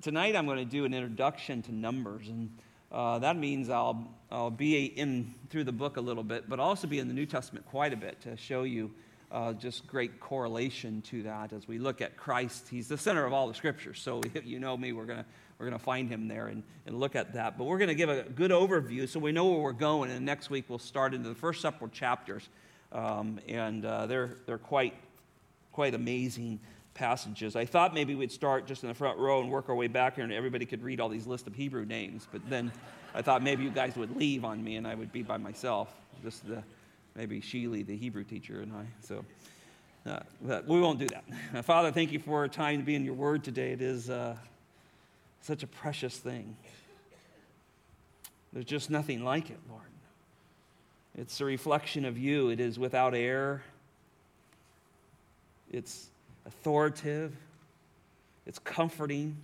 Tonight I'm going to do an introduction to Numbers, and uh, that means I'll, I'll be in through the book a little bit, but also be in the New Testament quite a bit to show you uh, just great correlation to that as we look at Christ. He's the center of all the scriptures. So if you know me, we're going to we're to find him there and, and look at that. But we're going to give a good overview so we know where we're going. And next week we'll start into the first several chapters. Um, and uh, they're, they're quite, quite amazing passages. I thought maybe we'd start just in the front row and work our way back here and everybody could read all these lists of Hebrew names. But then I thought maybe you guys would leave on me and I would be by myself. Just the maybe Sheely, the Hebrew teacher, and I. So, uh, we won't do that. Uh, Father, thank you for our time to be in your word today. It is uh, such a precious thing. There's just nothing like it, Lord. It's a reflection of you. It is without error. It's authoritative. It's comforting.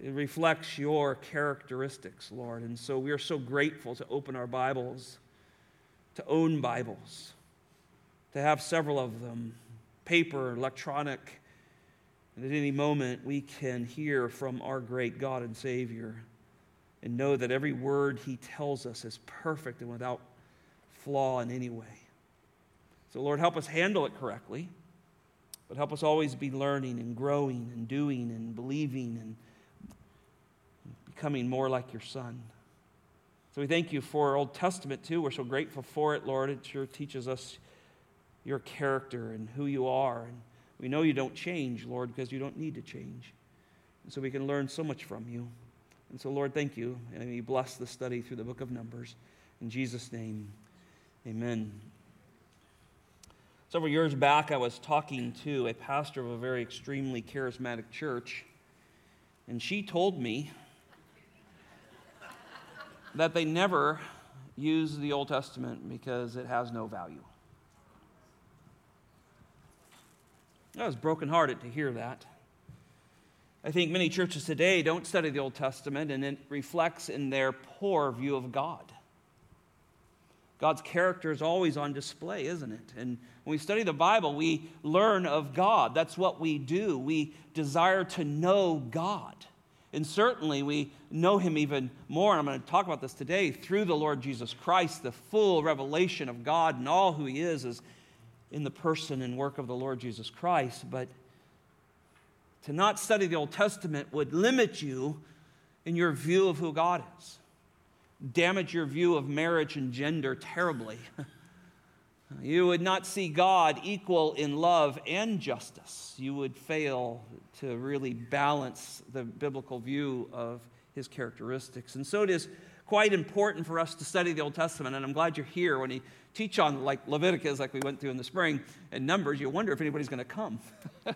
It reflects your characteristics, Lord. And so we are so grateful to open our Bibles to own Bibles, to have several of them, paper, electronic. And at any moment, we can hear from our great God and Savior and know that every word He tells us is perfect and without flaw in any way. So, Lord, help us handle it correctly, but help us always be learning and growing and doing and believing and becoming more like your Son. So we thank you for Old Testament too. We're so grateful for it, Lord. It sure teaches us your character and who you are. And we know you don't change, Lord, because you don't need to change. And so we can learn so much from you. And so, Lord, thank you. And we bless the study through the book of Numbers. In Jesus' name, amen. Several years back, I was talking to a pastor of a very extremely charismatic church, and she told me that they never use the Old Testament because it has no value. I was brokenhearted to hear that. I think many churches today don't study the Old Testament, and it reflects in their poor view of God. God's character is always on display, isn't it? And when we study the Bible, we learn of God. That's what we do. We desire to know God. And certainly we know him even more, and I'm going to talk about this today, through the Lord Jesus Christ. The full revelation of God and all who he is is in the person and work of the Lord Jesus Christ. But to not study the Old Testament would limit you in your view of who God is, damage your view of marriage and gender terribly. You would not see God equal in love and justice. You would fail to really balance the biblical view of his characteristics. And so it is quite important for us to study the Old Testament. And I'm glad you're here when he teach on like Leviticus, like we went through in the spring, and Numbers. You wonder if anybody's going to come.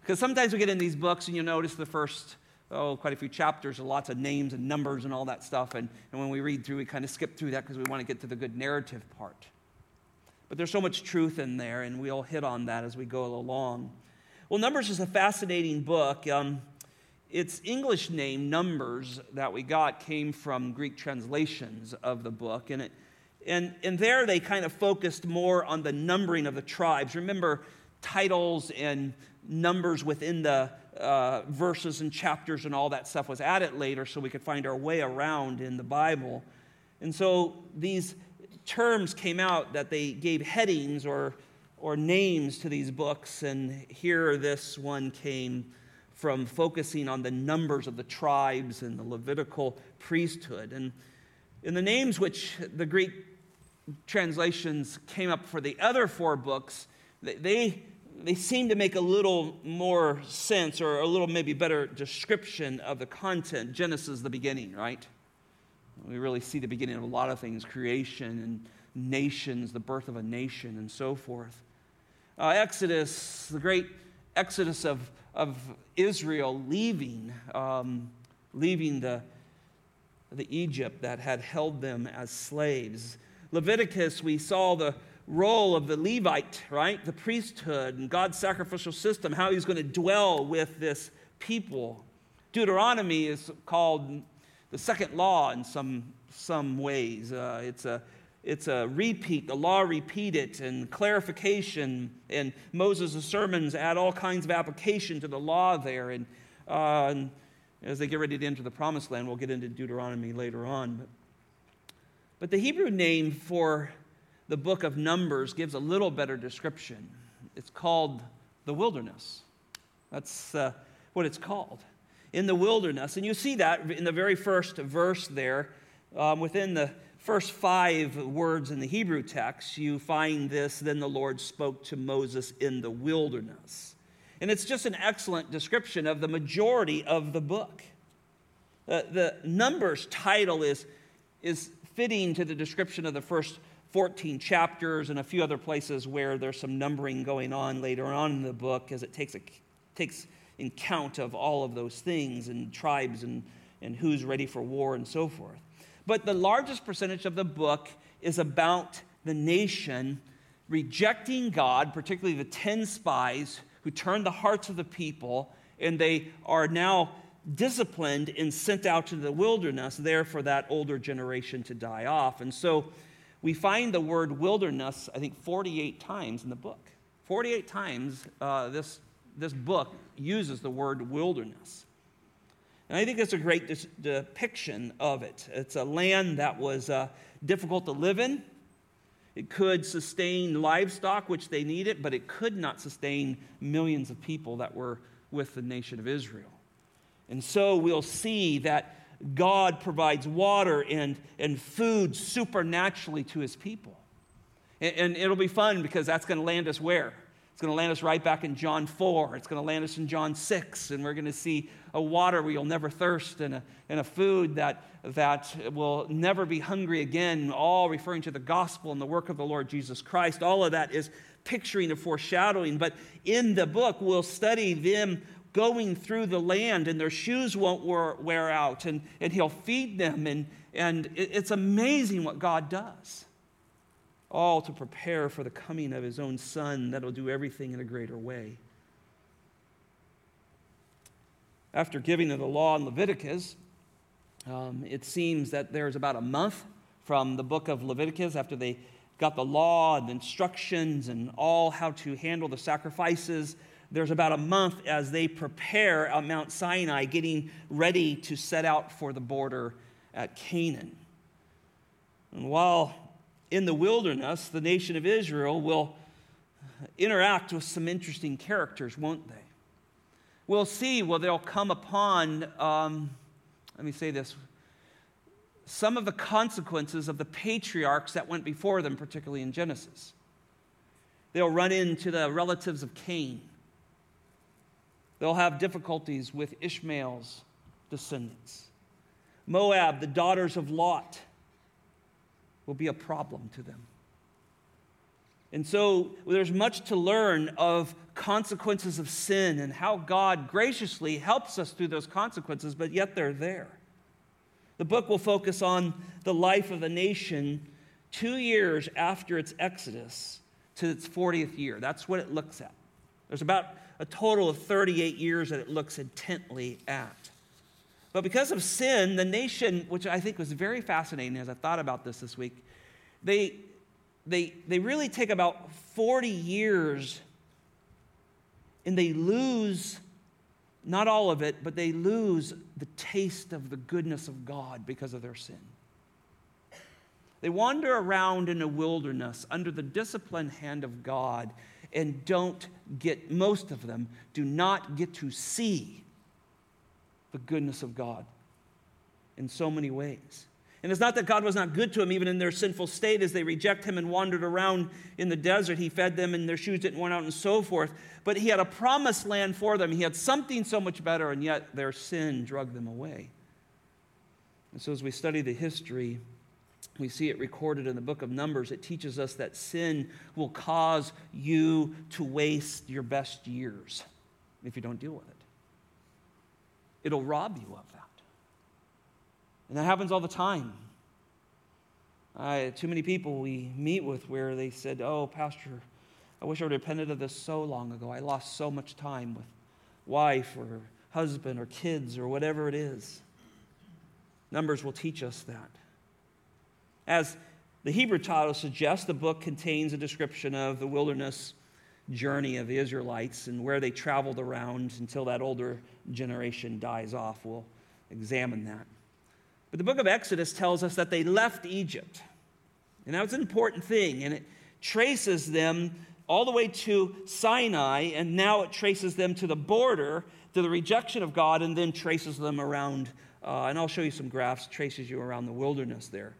Because sometimes we get in these books and you notice the first oh, quite a few chapters, and lots of names and numbers and all that stuff. And, and when we read through, we kind of skip through that because we want to get to the good narrative part. But there's so much truth in there, and we'll hit on that as we go along. Well, Numbers is a fascinating book. Um, its English name, Numbers, that we got came from Greek translations of the book. And, it, and, and there they kind of focused more on the numbering of the tribes. Remember, titles and numbers within the uh, verses and chapters and all that stuff was added later so we could find our way around in the Bible. And so these terms came out that they gave headings or, or names to these books, and here this one came from focusing on the numbers of the tribes and the Levitical priesthood. And in the names which the Greek translations came up for the other four books, they, they seem to make a little more sense or a little maybe better description of the content. Genesis, the beginning, right? We really see the beginning of a lot of things creation and nations, the birth of a nation, and so forth. Uh, Exodus, the great exodus of, of Israel leaving, um, leaving the, the Egypt that had held them as slaves. Leviticus, we saw the role of the Levite, right? The priesthood and God's sacrificial system, how he's going to dwell with this people. Deuteronomy is called the second law in some, some ways. Uh, it's a it's a repeat. The law repeated and clarification. And Moses' sermons add all kinds of application to the law there. And, uh, and as they get ready to enter the promised land, we'll get into Deuteronomy later on. But, but the Hebrew name for the book of Numbers gives a little better description. It's called the wilderness. That's uh, what it's called. In the wilderness. And you see that in the very first verse there, um, within the first five words in the Hebrew text, you find this then the Lord spoke to Moses in the wilderness. And it's just an excellent description of the majority of the book. Uh, the Numbers title is, is fitting to the description of the first 14 chapters and a few other places where there's some numbering going on later on in the book as it takes, a, takes in count of all of those things and tribes and, and who's ready for war and so forth. But the largest percentage of the book is about the nation rejecting God, particularly the 10 spies who turned the hearts of the people, and they are now disciplined and sent out to the wilderness there for that older generation to die off. And so we find the word wilderness, I think, 48 times in the book. 48 times uh, this, this book uses the word wilderness. And I think that's a great depiction of it. It's a land that was uh, difficult to live in. It could sustain livestock, which they needed, but it could not sustain millions of people that were with the nation of Israel. And so we'll see that God provides water and, and food supernaturally to his people. And, and it'll be fun because that's going to land us where? It's going to land us right back in John 4. It's going to land us in John 6. And we're going to see a water where you'll never thirst and a, and a food that, that will never be hungry again, all referring to the gospel and the work of the Lord Jesus Christ. All of that is picturing and foreshadowing. But in the book, we'll study them going through the land and their shoes won't wear, wear out and, and he'll feed them. And, and it's amazing what God does all to prepare for the coming of his own son that'll do everything in a greater way. After giving of the law in Leviticus, um, it seems that there's about a month from the book of Leviticus after they got the law and instructions and all how to handle the sacrifices. There's about a month as they prepare at Mount Sinai, getting ready to set out for the border at Canaan. And while in the wilderness, the nation of Israel will interact with some interesting characters, won't they? We'll see, well, they'll come upon, um, let me say this, some of the consequences of the patriarchs that went before them, particularly in Genesis. They'll run into the relatives of Cain. They'll have difficulties with Ishmael's descendants. Moab, the daughters of Lot will be a problem to them. And so there's much to learn of consequences of sin and how God graciously helps us through those consequences, but yet they're there. The book will focus on the life of a nation two years after its exodus to its 40th year. That's what it looks at. There's about a total of 38 years that it looks intently at. But because of sin, the nation, which I think was very fascinating as I thought about this this week, they, they, they really take about 40 years and they lose not all of it, but they lose the taste of the goodness of God because of their sin. They wander around in a wilderness under the disciplined hand of God and don't get, most of them do not get to see the goodness of God in so many ways. And it's not that God was not good to them, even in their sinful state, as they reject Him and wandered around in the desert. He fed them, and their shoes didn't wear out, and so forth. But He had a promised land for them. He had something so much better, and yet their sin drug them away. And so, as we study the history, we see it recorded in the book of Numbers. It teaches us that sin will cause you to waste your best years if you don't deal with it it'll rob you of that. And that happens all the time. too many people we meet with where they said, Oh, Pastor, I wish I would have repented of this so long ago. I lost so much time with wife or husband or kids or whatever it is. Numbers will teach us that. As The Hebrew title suggests the book contains a description of the wilderness journey of the Israelites and where they traveled around until that older generation dies off. We'll examine that. But the book of Exodus tells us that they left Egypt. And that was an important thing. And it traces them all the way to Sinai, and now it traces them to the border, to the rejection of God, and then traces them around. Uh, and I'll show you some graphs, traces you around the wilderness there.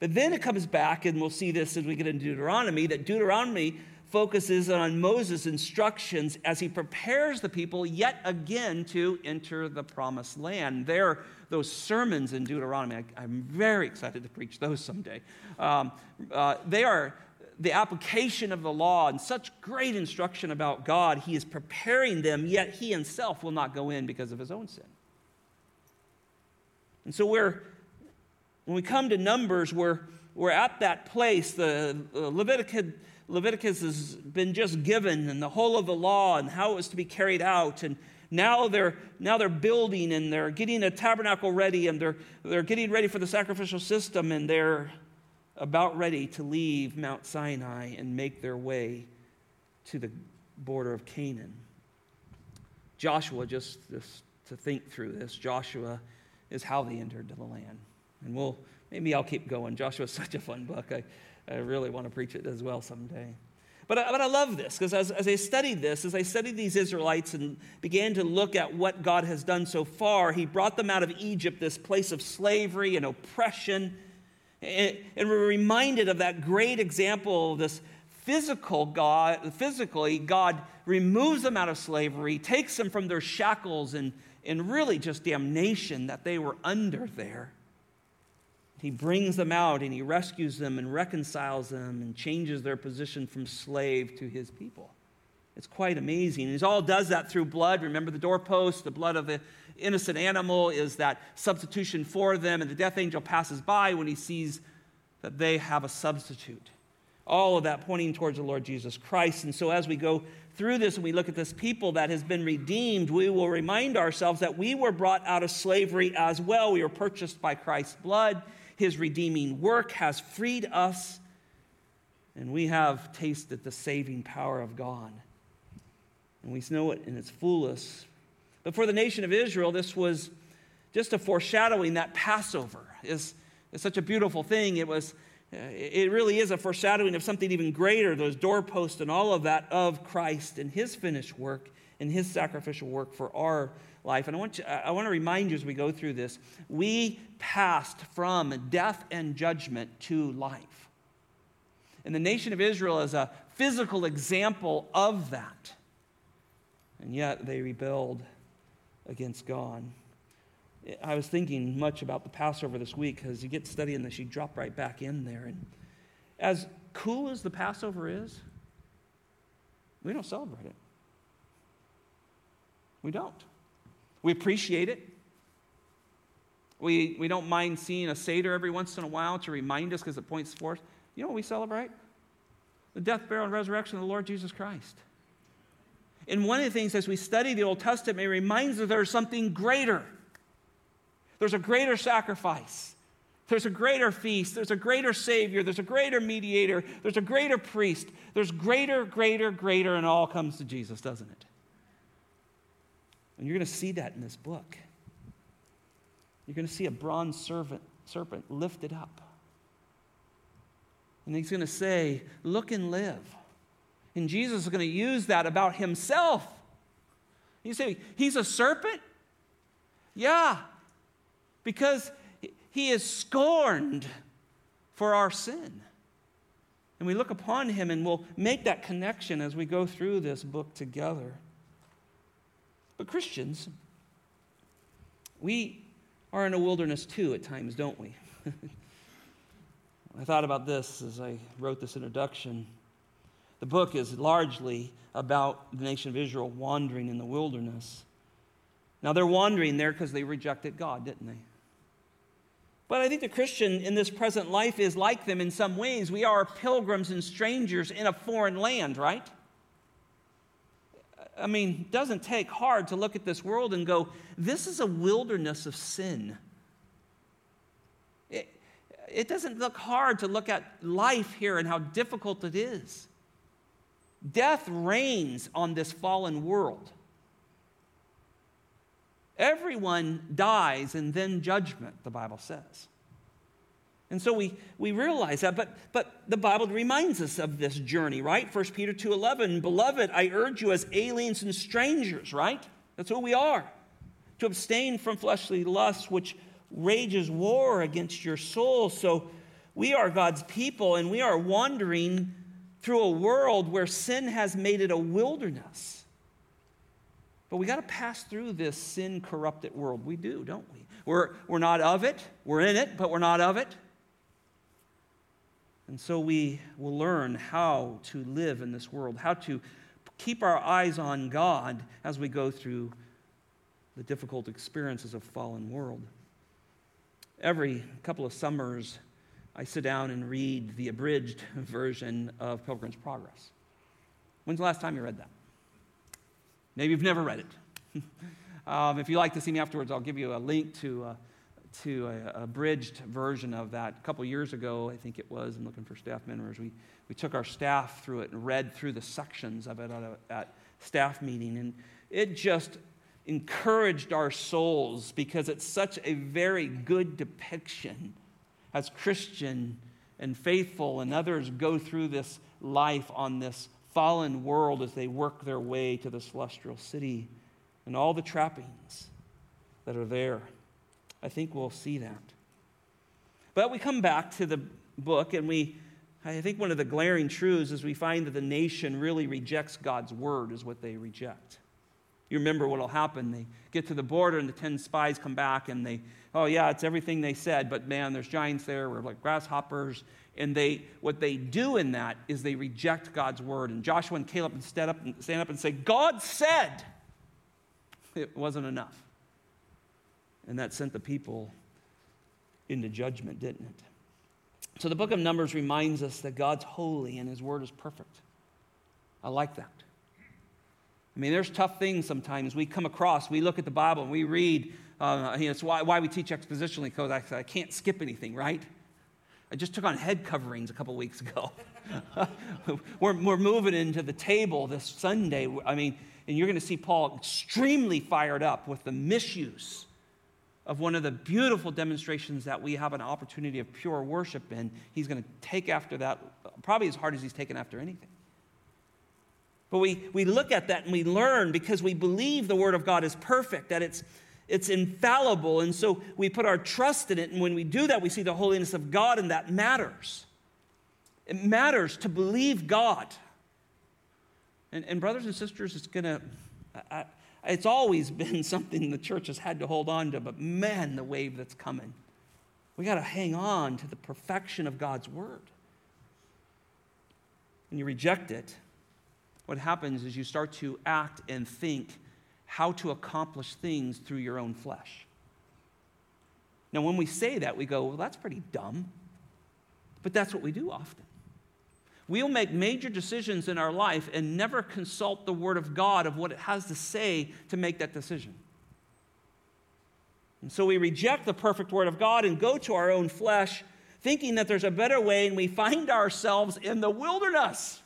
But then it comes back, and we'll see this as we get into Deuteronomy, that Deuteronomy focuses on Moses' instructions as he prepares the people yet again to enter the promised land. There, those sermons in Deuteronomy, I, am very excited to preach those someday. Um, uh, they are the application of the law and such great instruction about God. He is preparing them, yet he himself will not go in because of his own sin. And so we're, when we come to Numbers, we're, we're at that place. The Leviticus Leviticus has been just given and the whole of the law and how it was to be carried out. And now they're, now they're building and they're getting a tabernacle ready and they're, they're getting ready for the sacrificial system and they're about ready to leave Mount Sinai and make their way to the border of Canaan. Joshua, just, just to think through this, Joshua is how they entered the land. And we'll, maybe I'll keep going. Joshua is such a fun book. I, I really want to preach it as well someday. But I, but I love this because as, as I studied this, as I studied these Israelites and began to look at what God has done so far, He brought them out of Egypt, this place of slavery and oppression. And, and we're reminded of that great example of this physical God, physically, God removes them out of slavery, takes them from their shackles and, and really just damnation that they were under there. He brings them out and he rescues them and reconciles them and changes their position from slave to his people. It's quite amazing. He all does that through blood. Remember the doorpost, the blood of the innocent animal is that substitution for them, and the death angel passes by when he sees that they have a substitute. All of that pointing towards the Lord Jesus Christ. And so as we go through this and we look at this people that has been redeemed, we will remind ourselves that we were brought out of slavery as well. We were purchased by Christ's blood. His redeeming work has freed us, and we have tasted the saving power of God. And we know it in its fullness. But for the nation of Israel, this was just a foreshadowing that Passover is, is such a beautiful thing. It was eh, it really is a foreshadowing of something even greater, those doorposts and all of that of Christ and his finished work and his sacrificial work for our life. And I want, you, I want to remind you as we go through this we passed from death and judgment to life. And the nation of Israel is a physical example of that. And yet they rebelled against God. I was thinking much about the Passover this week because you get studying this, you drop right back in there. And as cool as the Passover is, we don't celebrate it. We don't. We appreciate it. We, we don't mind seeing a Seder every once in a while to remind us because it points forth. You know what we celebrate? The death, burial, and resurrection of the Lord Jesus Christ. And one of the things as we study the Old Testament, it reminds us there's something greater. There's a greater sacrifice. There's a greater feast. There's a greater Savior. There's a greater mediator. There's a greater priest. There's greater, greater, greater, and all comes to Jesus, doesn't it? And you're going to see that in this book. You're going to see a bronze servant, serpent lifted up. And he's going to say, Look and live. And Jesus is going to use that about himself. You say, He's a serpent? Yeah, because he is scorned for our sin. And we look upon him and we'll make that connection as we go through this book together. But Christians, we are in a wilderness too at times, don't we? I thought about this as I wrote this introduction. The book is largely about the nation of Israel wandering in the wilderness. Now, they're wandering there because they rejected God, didn't they? But I think the Christian in this present life is like them in some ways. We are pilgrims and strangers in a foreign land, right? I mean, it doesn't take hard to look at this world and go, this is a wilderness of sin. It, it doesn't look hard to look at life here and how difficult it is. Death reigns on this fallen world. Everyone dies and then judgment, the Bible says. And so we, we realize that, but, but the Bible reminds us of this journey, right? 1 Peter 2.11, Beloved, I urge you as aliens and strangers, right? That's who we are. To abstain from fleshly lusts, which rages war against your soul. So we are God's people, and we are wandering through a world where sin has made it a wilderness. But we got to pass through this sin corrupted world. We do, don't we? We're, we're not of it. We're in it, but we're not of it. And so we will learn how to live in this world, how to keep our eyes on God as we go through the difficult experiences of fallen world. Every couple of summers, I sit down and read the abridged version of Pilgrim's Progress. When's the last time you read that? Maybe you've never read it. um, if you'd like to see me afterwards, I'll give you a link to, uh, to a, abridged version of that. A couple years ago, I think it was, I'm looking for staff members, we, we took our staff through it and read through the sections of it at, a, at staff meeting. And it just encouraged our souls because it's such a very good depiction as Christian and faithful and others go through this life on this fallen world as they work their way to the celestial city and all the trappings that are there. I think we'll see that. But we come back to the book, and we, I think one of the glaring truths is we find that the nation really rejects God's word, is what they reject. You remember what will happen. They get to the border, and the 10 spies come back, and they, oh, yeah, it's everything they said, but man, there's giants there. We're like grasshoppers. And they, what they do in that is they reject God's word. And Joshua and Caleb stand up and, stand up and say, God said. It wasn't enough. And that sent the people into judgment, didn't it? So the book of Numbers reminds us that God's holy and his word is perfect. I like that. I mean, there's tough things sometimes we come across. We look at the Bible and we read. Uh, you know, it's why, why we teach expositionally because I, I can't skip anything, right? I just took on head coverings a couple weeks ago. we're, we're moving into the table this Sunday. I mean, and you're going to see Paul extremely fired up with the misuse of one of the beautiful demonstrations that we have an opportunity of pure worship in. He's going to take after that probably as hard as he's taken after anything. But we, we look at that and we learn because we believe the Word of God is perfect, that it's, it's infallible. And so we put our trust in it. And when we do that, we see the holiness of God, and that matters. It matters to believe God. And, and brothers and sisters, it's going to, it's always been something the church has had to hold on to, but man, the wave that's coming. We got to hang on to the perfection of God's word. When you reject it, what happens is you start to act and think how to accomplish things through your own flesh. Now, when we say that, we go, well, that's pretty dumb. But that's what we do often. We'll make major decisions in our life and never consult the Word of God of what it has to say to make that decision. And so we reject the perfect Word of God and go to our own flesh, thinking that there's a better way, and we find ourselves in the wilderness.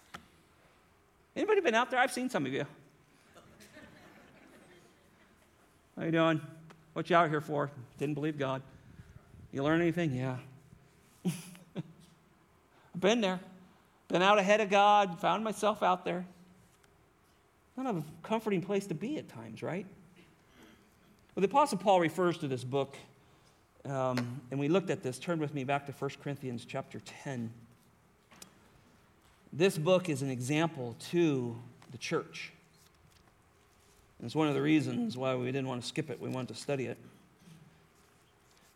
Anybody been out there? I've seen some of you. How you doing? What you out here for? Didn't believe God. You learn anything? Yeah. I've been there. Been out ahead of God, found myself out there. Not a comforting place to be at times, right? Well, the Apostle Paul refers to this book, um, and we looked at this. Turn with me back to 1 Corinthians chapter 10. This book is an example to the church. And it's one of the reasons why we didn't want to skip it. We wanted to study it.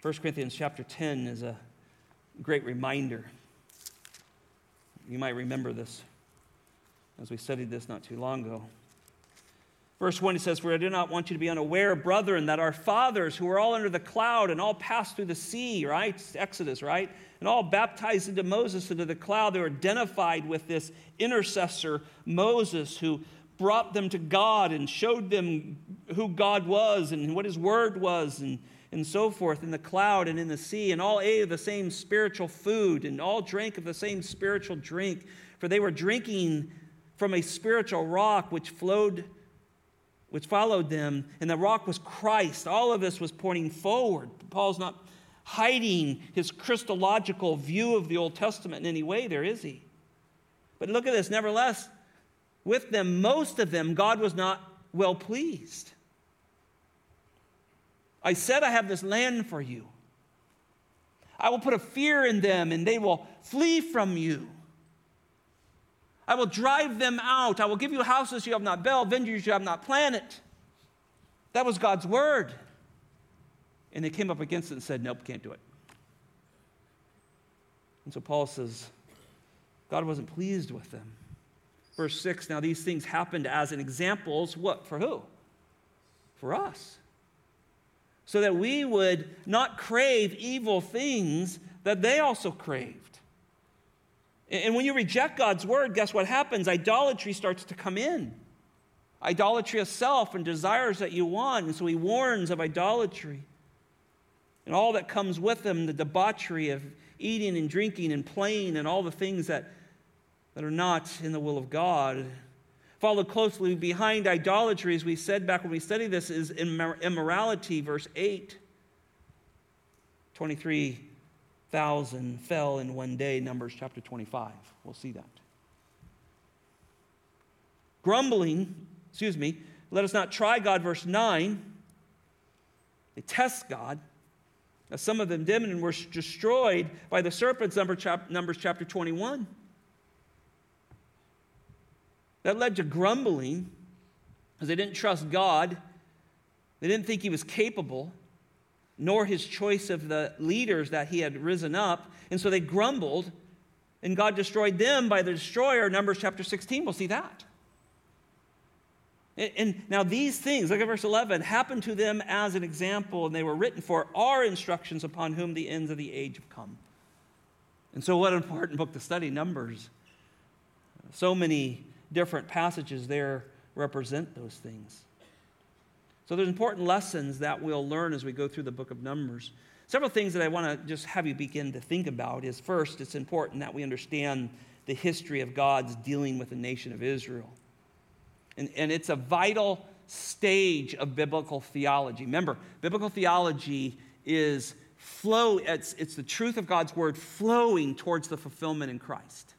1 Corinthians chapter 10 is a great reminder. You might remember this as we studied this not too long ago. Verse 1, he says, For I do not want you to be unaware, brethren, that our fathers who were all under the cloud and all passed through the sea, right? Exodus, right? And all baptized into Moses into the cloud, they were identified with this intercessor, Moses, who brought them to God and showed them who God was and what his word was and, and so forth in the cloud and in the sea, and all ate of the same spiritual food, and all drank of the same spiritual drink, for they were drinking from a spiritual rock which flowed which followed them, and the rock was Christ. All of this was pointing forward. Paul's not hiding his Christological view of the Old Testament in any way, there is he. But look at this, nevertheless, with them, most of them, God was not well pleased. I said, I have this land for you. I will put a fear in them, and they will flee from you. I will drive them out. I will give you houses you have not built, vineyards you have not planted. That was God's word. And they came up against it and said, Nope, can't do it. And so Paul says, God wasn't pleased with them. Verse 6 Now these things happened as an examples, what? For who? For us. So that we would not crave evil things that they also craved. And when you reject God's word, guess what happens? Idolatry starts to come in. Idolatry of self and desires that you want. And so he warns of idolatry and all that comes with them the debauchery of eating and drinking and playing and all the things that, that are not in the will of God. Followed closely behind idolatry, as we said back when we studied this, is immorality, verse 8. 23 thousand fell in one day, Numbers chapter 25. We'll see that. Grumbling, excuse me, let us not try God, verse 9. They test God. Some of them did and were destroyed by the serpents, Numbers chapter 21. That led to grumbling because they didn't trust God. They didn't think he was capable nor his choice of the leaders that he had risen up. And so they grumbled, and God destroyed them by the destroyer. Numbers chapter 16, we'll see that. And now these things, look at verse 11, happened to them as an example, and they were written for our instructions upon whom the ends of the age have come. And so, what an important book to study, Numbers. So many different passages there represent those things. So there's important lessons that we'll learn as we go through the book of Numbers. Several things that I want to just have you begin to think about is first, it's important that we understand the history of God's dealing with the nation of Israel. And, and it's a vital stage of biblical theology. Remember, biblical theology is flow, it's, it's the truth of God's word flowing towards the fulfillment in Christ.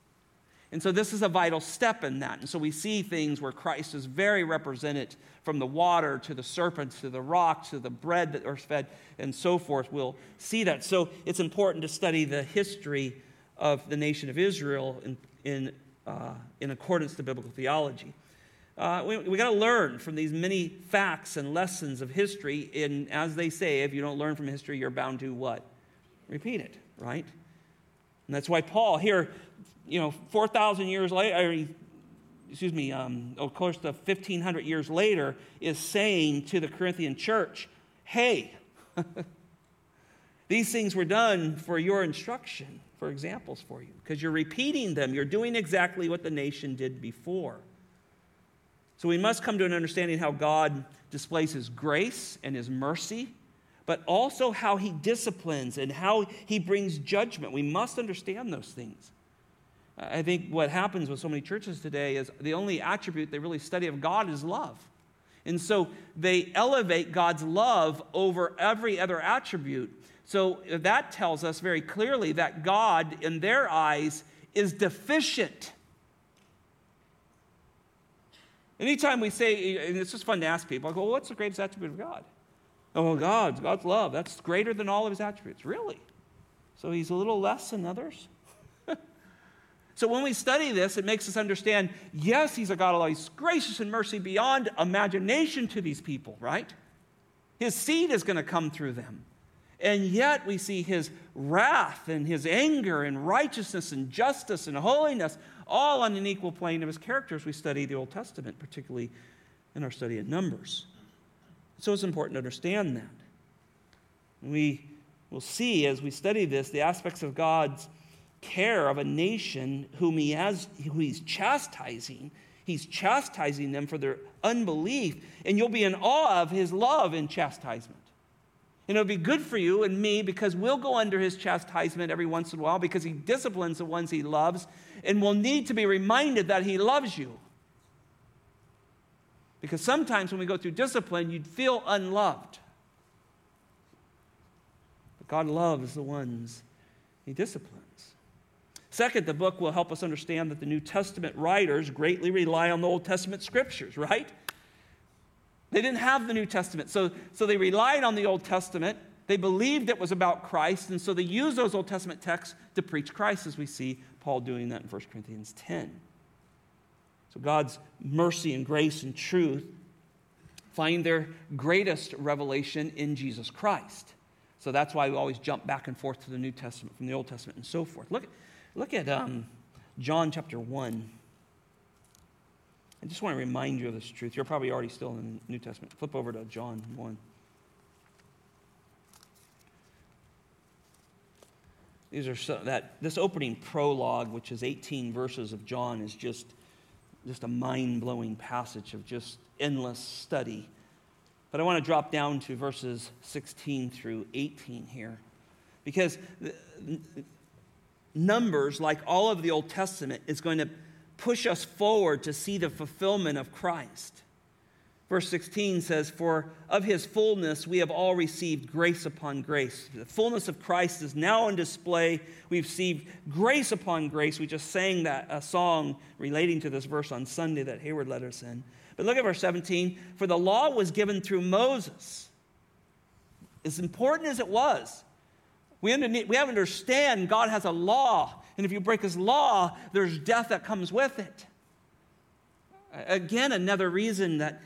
And so this is a vital step in that. And so we see things where Christ is very represented from the water to the serpents to the rocks to the bread that are fed and so forth. We'll see that. So it's important to study the history of the nation of Israel in, in, uh, in accordance to biblical theology. Uh, we we got to learn from these many facts and lessons of history. And as they say, if you don't learn from history, you're bound to what? Repeat it, right? And that's why Paul here you know, 4,000 years later, excuse me, um, of course, the 1,500 years later, is saying to the Corinthian church, hey, these things were done for your instruction, for examples for you, because you're repeating them. You're doing exactly what the nation did before. So we must come to an understanding how God displays his grace and his mercy, but also how he disciplines and how he brings judgment. We must understand those things. I think what happens with so many churches today is the only attribute they really study of God is love. And so they elevate God's love over every other attribute. So that tells us very clearly that God, in their eyes, is deficient. Anytime we say, and it's just fun to ask people, I go, well, what's the greatest attribute of God? Oh, God's, God's love. That's greater than all of his attributes. Really? So he's a little less than others? So when we study this, it makes us understand yes, He's a God of. He's gracious and mercy beyond imagination to these people, right? His seed is going to come through them. And yet we see His wrath and His anger and righteousness and justice and holiness all on an equal plane of His character as we study the Old Testament, particularly in our study of Numbers. So it's important to understand that. We will see as we study this the aspects of God's care of a nation whom he has, who he's chastising. He's chastising them for their unbelief, and you'll be in awe of his love and chastisement. And it'll be good for you and me because we'll go under his chastisement every once in a while because he disciplines the ones he loves and we'll need to be reminded that he loves you. Because sometimes when we go through discipline, you'd feel unloved. But God loves the ones he disciplines. Second, the book will help us understand that the New Testament writers greatly rely on the Old Testament scriptures, right? They didn't have the New Testament, so, so they relied on the Old Testament. They believed it was about Christ, and so they used those Old Testament texts to preach Christ, as we see Paul doing that in 1 Corinthians 10. So God's mercy and grace and truth find their greatest revelation in Jesus Christ. So that's why we always jump back and forth to the New Testament from the Old Testament and so forth. Look, look at um, John chapter 1. I just want to remind you of this truth. You're probably already still in the New Testament. Flip over to John 1. These are so, that this opening prologue, which is 18 verses of John, is just, just a mind-blowing passage of just endless study. But I want to drop down to verses 16 through 18 here. Because Numbers, like all of the Old Testament, is going to push us forward to see the fulfillment of Christ. Verse 16 says, For of his fullness we have all received grace upon grace. The fullness of Christ is now on display. We've received grace upon grace. We just sang that a song relating to this verse on Sunday that Hayward led us in. But look at verse 17. For the law was given through Moses. As important as it was, we, have to understand God has a law and if you break his law, there's death that comes with it. Again, another reason that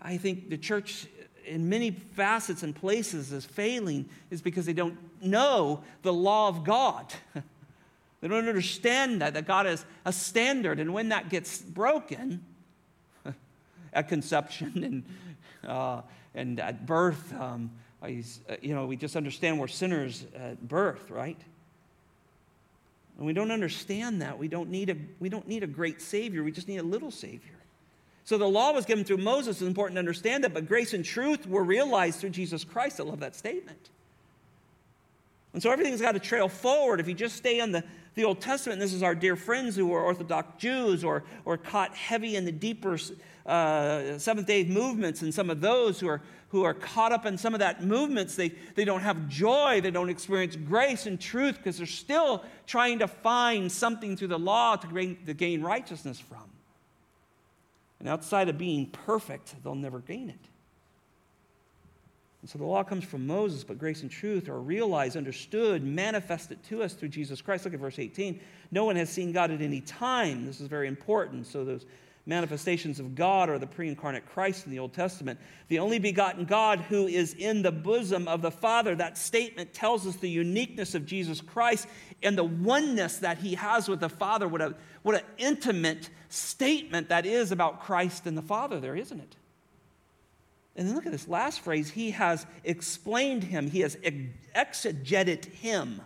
I think the church, in many facets and places, is failing is because they don't know the law of God. they don't understand that, that God is a standard. And when that gets broken, at conception and, uh, and at birth, um, uh, you know, we just understand we're sinners at birth, right? And we don't understand that. We don't need a, we don't need a great Savior, we just need a little Savior. So the law was given through Moses. It's important to understand that, but grace and truth were realized through Jesus Christ. I love that statement. And so everything's got to trail forward. If you just stay on the, the Old Testament, this is our dear friends who are Orthodox Jews or, or caught heavy in the deeper uh, Seventh day movements, and some of those who are, who are caught up in some of that movements, they, they don't have joy, they don't experience grace and truth because they're still trying to find something through the law to gain, to gain righteousness from. And outside of being perfect, they'll never gain it. And so the law comes from Moses, but grace and truth are realized, understood, manifested to us through Jesus Christ. Look at verse 18. No one has seen God at any time. This is very important. So those manifestations of God are the pre incarnate Christ in the Old Testament. The only begotten God who is in the bosom of the Father. That statement tells us the uniqueness of Jesus Christ and the oneness that he has with the Father. What, a, what an intimate statement that is about Christ and the Father, there, isn't it? And then look at this last phrase. He has explained him, he has exegeted him.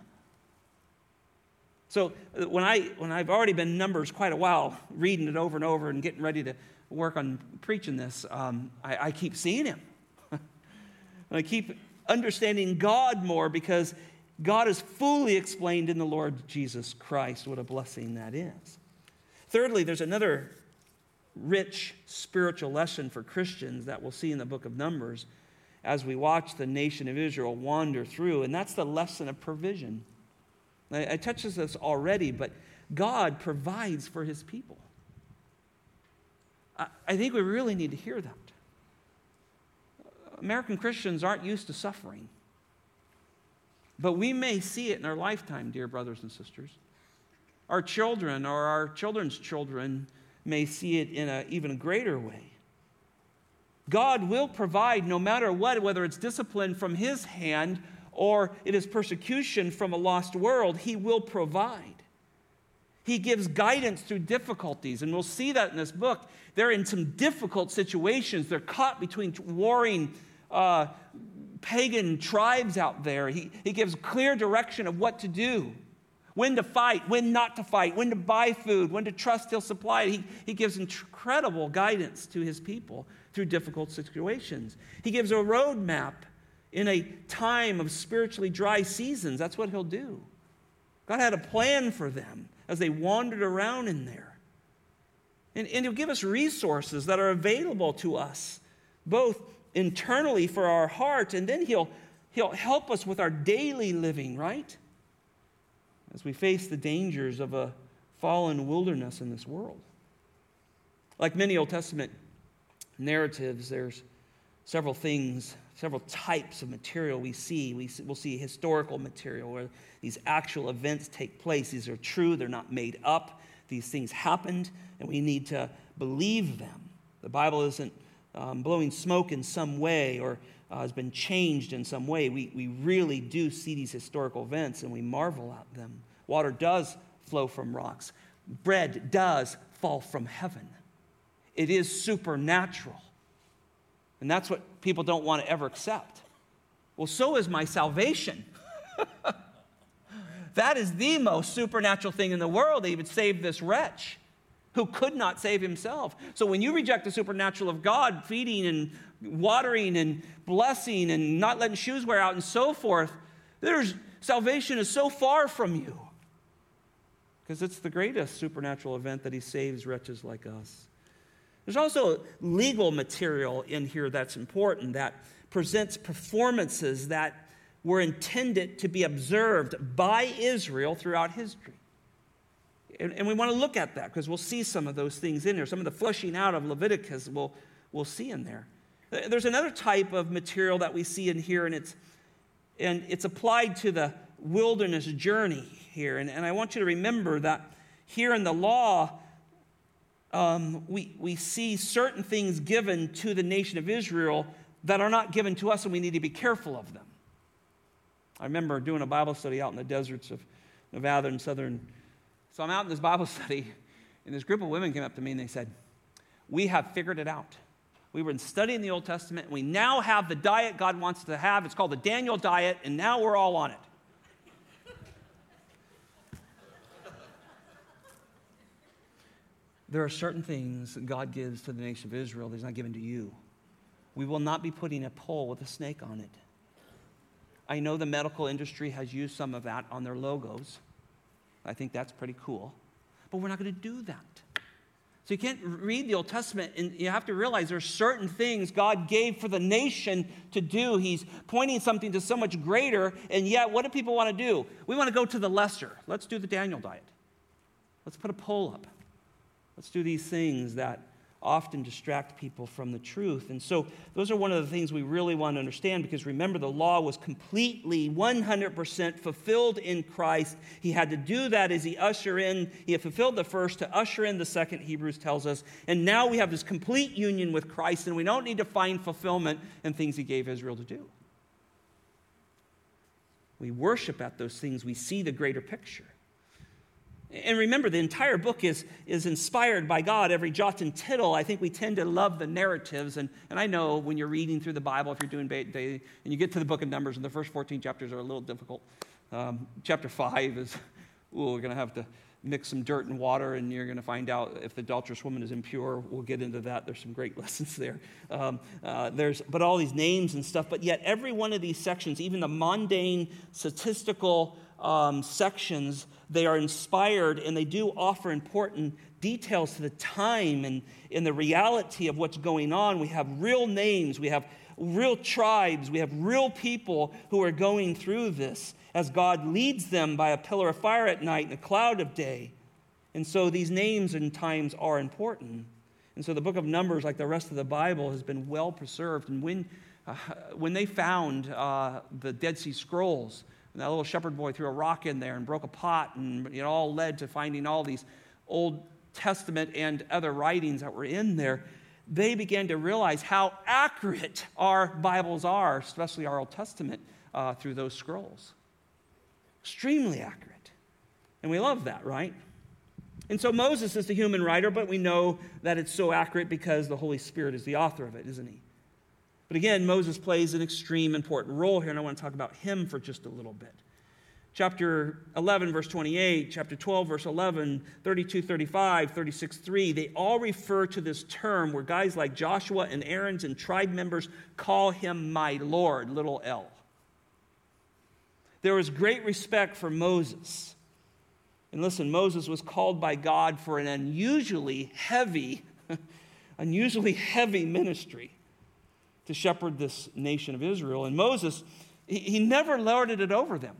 So uh, when, I, when I've already been numbers quite a while, reading it over and over and getting ready to work on preaching this, um, I, I keep seeing him. and I keep understanding God more because God is fully explained in the Lord Jesus Christ. What a blessing that is. Thirdly, there's another rich spiritual lesson for Christians that we'll see in the book of Numbers as we watch the nation of Israel wander through, and that's the lesson of provision. I, I touched this already, but God provides for his people. I, I think we really need to hear that. American Christians aren't used to suffering. But we may see it in our lifetime, dear brothers and sisters. Our children or our children's children may see it in an even greater way. God will provide no matter what, whether it's discipline from His hand or it is persecution from a lost world, He will provide. He gives guidance through difficulties, and we'll see that in this book. They're in some difficult situations. They're caught between warring uh, pagan tribes out there. He, he gives clear direction of what to do when to fight, when not to fight, when to buy food, when to trust he'll supply it. He, he gives incredible guidance to his people through difficult situations. He gives a roadmap in a time of spiritually dry seasons. That's what he'll do. God had a plan for them as they wandered around in there. And, and he'll give us resources that are available to us, both internally for our heart, and then he'll, he'll help us with our daily living, right? As we face the dangers of a fallen wilderness in this world. Like many Old Testament narratives, there's several things, several types of material we see. We, will see historical material where these actual events take place. These are true, they're not made up. These things happened, and we need to believe them. The Bible isn't um, blowing smoke in some way or uh, has been changed in some way. We, we really do see these historical events and we marvel at them. Water does flow from rocks, bread does fall from heaven. It is supernatural. And that's what people don't want to ever accept. Well, so is my salvation. that is the most supernatural thing in the world. That he would save this wretch who could not save himself. So when you reject the supernatural of God, feeding and watering and blessing and not letting shoes wear out and so forth, there's salvation is so far from you. Because it's the greatest supernatural event that he saves wretches like us. There's also legal material in here that's important that presents performances that were intended to be observed by Israel throughout history. And, and we want to look at that because we'll see some of those things in there. Some of the flushing out of Leviticus we'll, we'll see in there. There's another type of material that we see in here, and it's, and it's applied to the wilderness journey here. And, and I want you to remember that here in the law, um, we, we see certain things given to the nation of Israel that are not given to us, and we need to be careful of them. I remember doing a Bible study out in the deserts of Nevada and southern. So I'm out in this Bible study, and this group of women came up to me and they said, We have figured it out. We were studying the Old Testament, and we now have the diet God wants us to have. It's called the Daniel diet, and now we're all on it. There are certain things that God gives to the nation of Israel that He's not given to you. We will not be putting a pole with a snake on it. I know the medical industry has used some of that on their logos. I think that's pretty cool. But we're not going to do that. So you can't read the Old Testament and you have to realize there are certain things God gave for the nation to do. He's pointing something to so much greater, and yet what do people want to do? We want to go to the lesser. Let's do the Daniel diet. Let's put a pole up. Let's do these things that often distract people from the truth. And so, those are one of the things we really want to understand because remember, the law was completely 100% fulfilled in Christ. He had to do that as he usher in, he fulfilled the first to usher in the second, Hebrews tells us. And now we have this complete union with Christ, and we don't need to find fulfillment in things he gave Israel to do. We worship at those things, we see the greater picture. And remember, the entire book is, is inspired by God, every jot and tittle. I think we tend to love the narratives. And, and I know when you're reading through the Bible, if you're doing daily, and you get to the book of Numbers, and the first 14 chapters are a little difficult. Um, chapter 5 is, ooh, we're going to have to mix some dirt and water, and you're going to find out if the adulterous woman is impure. We'll get into that. There's some great lessons there. Um, uh, there's, but all these names and stuff. But yet, every one of these sections, even the mundane statistical um, sections, they are inspired and they do offer important details to the time and in the reality of what's going on. We have real names, we have real tribes, we have real people who are going through this as God leads them by a pillar of fire at night and a cloud of day. And so these names and times are important. And so the book of Numbers, like the rest of the Bible, has been well preserved. And when, uh, when they found uh, the Dead Sea Scrolls, and that little shepherd boy threw a rock in there and broke a pot, and it all led to finding all these Old Testament and other writings that were in there. They began to realize how accurate our Bibles are, especially our Old Testament, uh, through those scrolls. Extremely accurate. And we love that, right? And so Moses is the human writer, but we know that it's so accurate because the Holy Spirit is the author of it, isn't he? But again, Moses plays an extreme important role here, and I want to talk about him for just a little bit. chapter 11, verse 28, chapter 12, verse 11, 32, 35, 36, 3, they all refer to this term where guys like Joshua and Aaron's and tribe members call him my Lord, little l. There was great respect for Moses. And listen, Moses was called by God for an unusually heavy, unusually heavy ministry to shepherd this nation of Israel. And Moses, he, he never lorded it over them.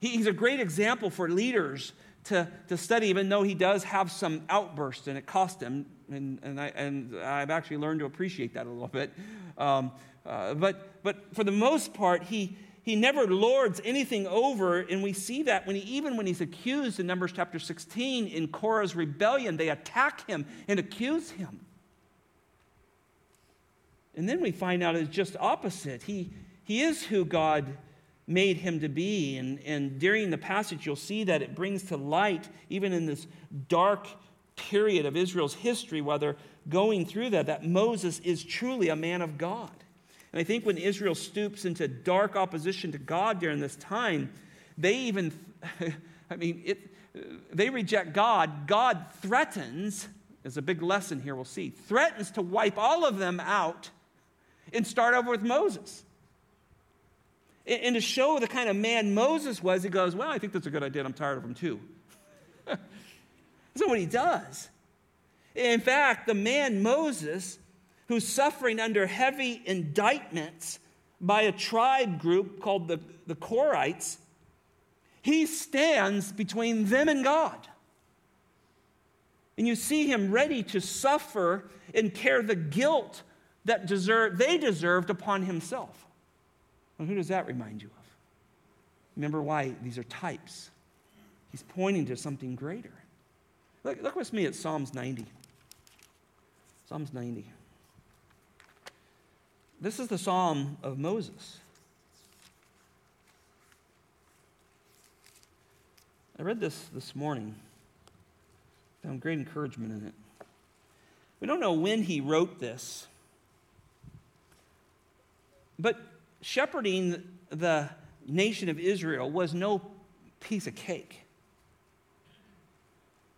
He's a great example for leaders to, to study, even though he does have some outbursts and it cost him. And, and, I, and I've actually learned to appreciate that a little bit. Um, uh, but, but for the most part, he, he never lords anything over. And we see that when he, even when he's accused in Numbers chapter 16 in Korah's rebellion, they attack him and accuse him. And then we find out it's just opposite. He, he is who God made him to be. And, and during the passage, you'll see that it brings to light, even in this dark period of Israel's history, while they're going through that, that Moses is truly a man of God. And I think when Israel stoops into dark opposition to God during this time, they even, I mean, it, they reject God. God threatens, there's a big lesson here we'll see, threatens to wipe all of them out and start over with Moses. And to show the kind of man Moses was, he goes, Well, I think that's a good idea. I'm tired of him too. that's not what he does. In fact, the man Moses, who's suffering under heavy indictments by a tribe group called the, the Korites, he stands between them and God. And you see him ready to suffer and carry the guilt that deserve, they deserved upon himself. Well, who does that remind you of? Remember why these are types. He's pointing to something greater. Look, look with me at Psalms 90. Psalms 90. This is the psalm of Moses. I read this this morning. Found great encouragement in it. We don't know when he wrote this, but shepherding the nation of Israel was no piece of cake.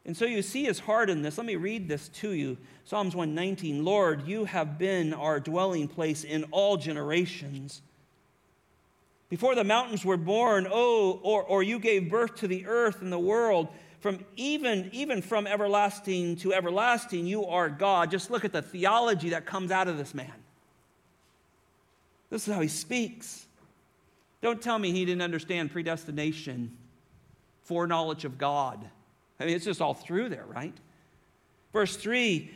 And so you see his heart in this. Let me read this to you. Psalms 119 Lord, you have been our dwelling place in all generations. Before the mountains were born, oh, or, or you gave birth to the earth and the world, from even, even from everlasting to everlasting, you are God. Just look at the theology that comes out of this man. This is how he speaks. Don't tell me he didn't understand predestination, foreknowledge of God. I mean, it's just all through there, right? Verse 3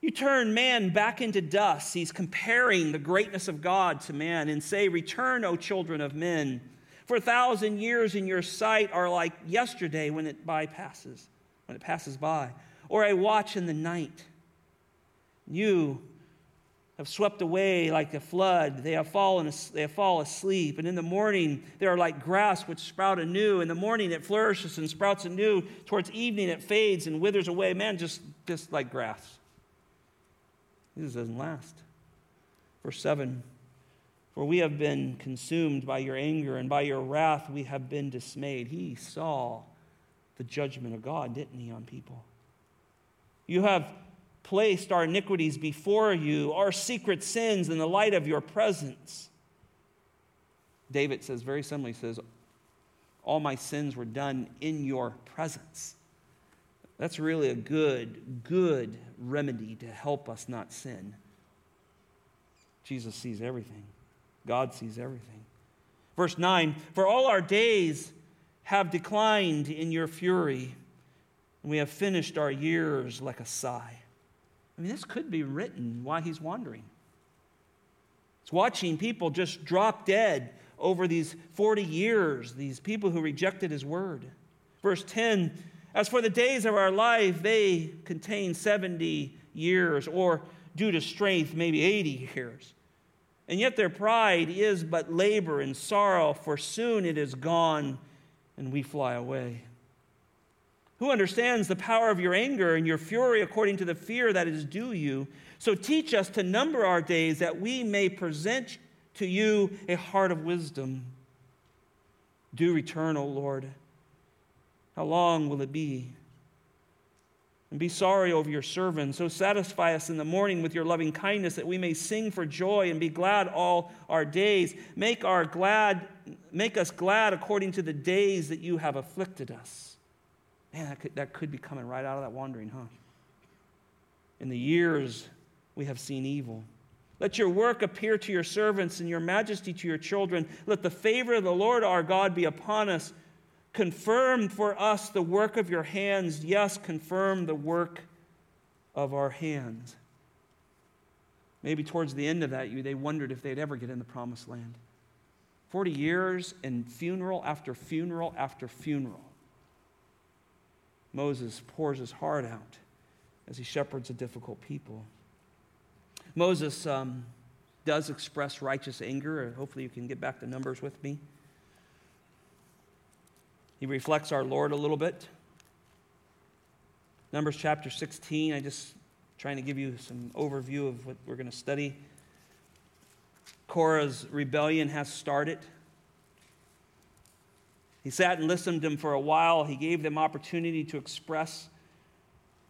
you turn man back into dust. He's comparing the greatness of God to man and say, Return, O children of men. For a thousand years in your sight are like yesterday when it bypasses, when it passes by, or a watch in the night. You have swept away like a flood. They have fallen, they have fallen asleep. And in the morning, they are like grass which sprout anew. In the morning, it flourishes and sprouts anew. Towards evening, it fades and withers away. Man, just, just like grass. This doesn't last. Verse 7 For we have been consumed by your anger, and by your wrath we have been dismayed. He saw the judgment of God, didn't he, on people? You have placed our iniquities before you, our secret sins in the light of your presence. David says very similarly, says, All my sins were done in your presence. That's really a good, good remedy to help us not sin. Jesus sees everything, God sees everything. Verse 9 For all our days have declined in your fury, and we have finished our years like a sigh. I mean, this could be written while he's wandering. It's watching people just drop dead over these 40 years, these people who rejected his word. Verse 10 As for the days of our life, they contain 70 years, or due to strength, maybe 80 years. And yet their pride is but labor and sorrow, for soon it is gone and we fly away. Who understands the power of your anger and your fury according to the fear that is due you? So teach us to number our days that we may present to you a heart of wisdom. Do return, O Lord. How long will it be? And be sorry over your servants. So satisfy us in the morning with your loving kindness that we may sing for joy and be glad all our days. Make our glad make us glad according to the days that you have afflicted us. Man, that could, that could be coming right out of that wandering, huh? In the years we have seen evil. Let your work appear to your servants and your majesty to your children. Let the favor of the Lord our God be upon us. Confirm for us the work of your hands. Yes, confirm the work of our hands. Maybe towards the end of that, they wondered if they'd ever get in the promised land. 40 years and funeral after funeral after funeral. Moses pours his heart out as he shepherds a difficult people. Moses um, does express righteous anger. Hopefully, you can get back the Numbers with me. He reflects our Lord a little bit. Numbers chapter 16, I'm just trying to give you some overview of what we're going to study. Korah's rebellion has started. He sat and listened to them for a while. He gave them opportunity to express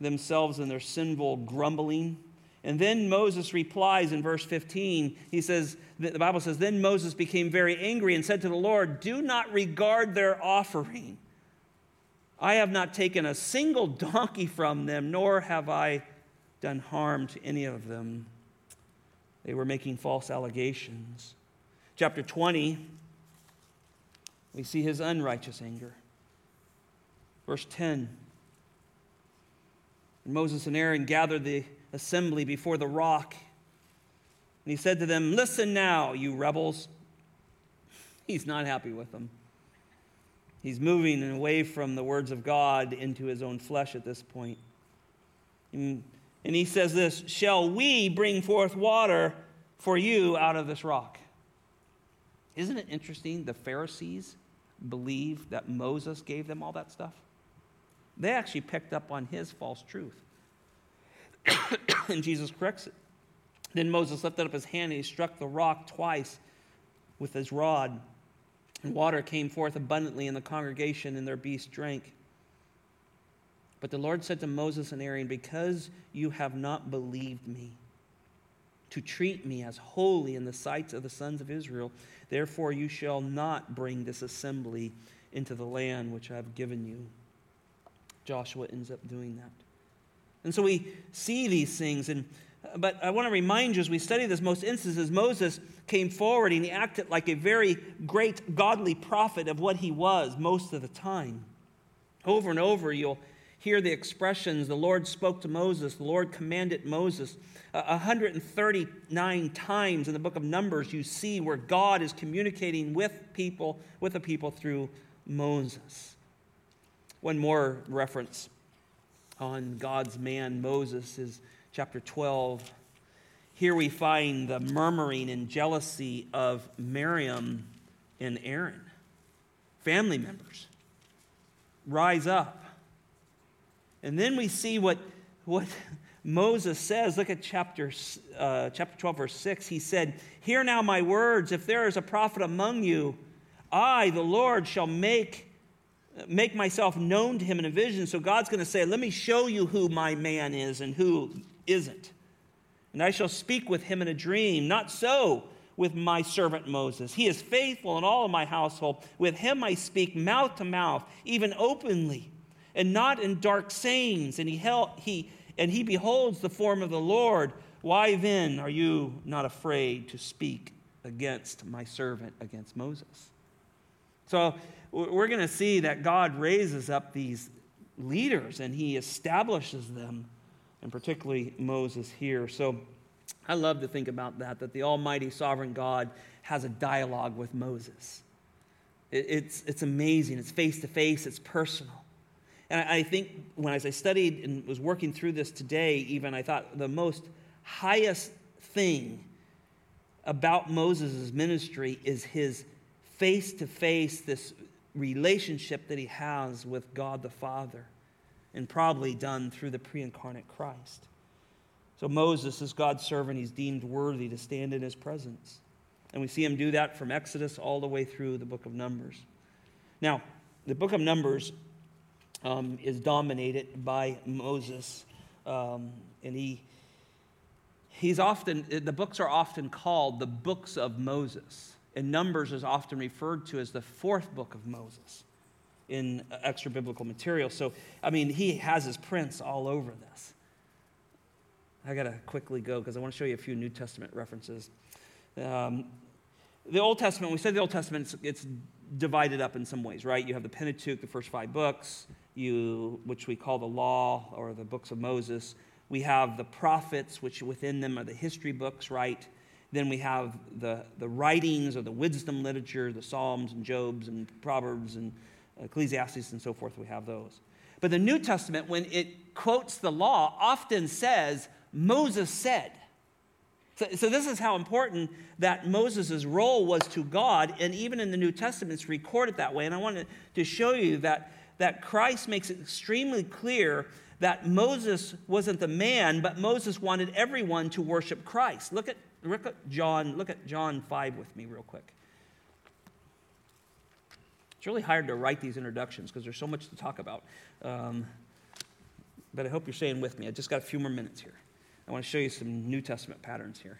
themselves in their sinful grumbling. And then Moses replies in verse 15. He says, the Bible says, Then Moses became very angry and said to the Lord, Do not regard their offering. I have not taken a single donkey from them, nor have I done harm to any of them. They were making false allegations. Chapter 20, we see his unrighteous anger. Verse 10 Moses and Aaron gathered the assembly before the rock. And he said to them, Listen now, you rebels. He's not happy with them. He's moving away from the words of God into his own flesh at this point. And, and he says this Shall we bring forth water for you out of this rock? Isn't it interesting? The Pharisees believed that Moses gave them all that stuff. They actually picked up on his false truth. and Jesus corrects it. Then Moses lifted up his hand and he struck the rock twice with his rod. And water came forth abundantly, and the congregation and their beasts drank. But the Lord said to Moses and Aaron, Because you have not believed me, to treat me as holy in the sights of the sons of Israel, therefore you shall not bring this assembly into the land which I have given you. Joshua ends up doing that. And so we see these things. And, uh, but I want to remind you as we study this, most instances, Moses came forward and he acted like a very great godly prophet of what he was most of the time. Over and over, you'll hear the expressions the Lord spoke to Moses, the Lord commanded Moses. Uh, 139 times in the book of Numbers, you see where God is communicating with people, with the people through Moses. One more reference on God's man Moses is chapter 12. Here we find the murmuring and jealousy of Miriam and Aaron, family members. Rise up. And then we see what, what Moses says. Look at chapter, uh, chapter 12, verse 6. He said, Hear now my words. If there is a prophet among you, I, the Lord, shall make make myself known to him in a vision. So God's going to say, Let me show you who my man is and who isn't. And I shall speak with him in a dream. Not so with my servant Moses. He is faithful in all of my household. With him I speak mouth to mouth, even openly, and not in dark sayings. And he, held, he, and he beholds the form of the Lord. Why then are you not afraid to speak against my servant, against Moses? So we're going to see that God raises up these leaders and he establishes them, and particularly Moses here. So I love to think about that, that the Almighty Sovereign God has a dialogue with Moses. It's, it's amazing. It's face to face, it's personal. And I think when as I studied and was working through this today, even I thought the most highest thing about Moses' ministry is his face to face, this relationship that he has with God the Father, and probably done through the pre incarnate Christ. So Moses is God's servant. He's deemed worthy to stand in his presence. And we see him do that from Exodus all the way through the book of Numbers. Now, the book of Numbers um, is dominated by Moses, um, and he he's often the books are often called the books of Moses, and Numbers is often referred to as the fourth book of Moses in extra biblical material. So, I mean, he has his prints all over this. I got to quickly go because I want to show you a few New Testament references. Um, the Old Testament, we said the Old Testament, it's, it's, divided up in some ways, right? You have the Pentateuch, the first five books, you, which we call the law or the books of Moses. We have the prophets, which within them are the history books, right? Then we have the, the writings or the wisdom literature, the Psalms and Jobs and Proverbs and Ecclesiastes and so forth. We have those. But the New Testament, when it quotes the law, often says, Moses said. So, so, this is how important that Moses' role was to God, and even in the New Testament, it's recorded that way. And I wanted to show you that, that Christ makes it extremely clear that Moses wasn't the man, but Moses wanted everyone to worship Christ. Look at, look at John, look at John 5 with me real quick. It's really hard to write these introductions because there's so much to talk about. Um, but I hope you're staying with me. I just got a few more minutes here. I want to show you some New Testament patterns here.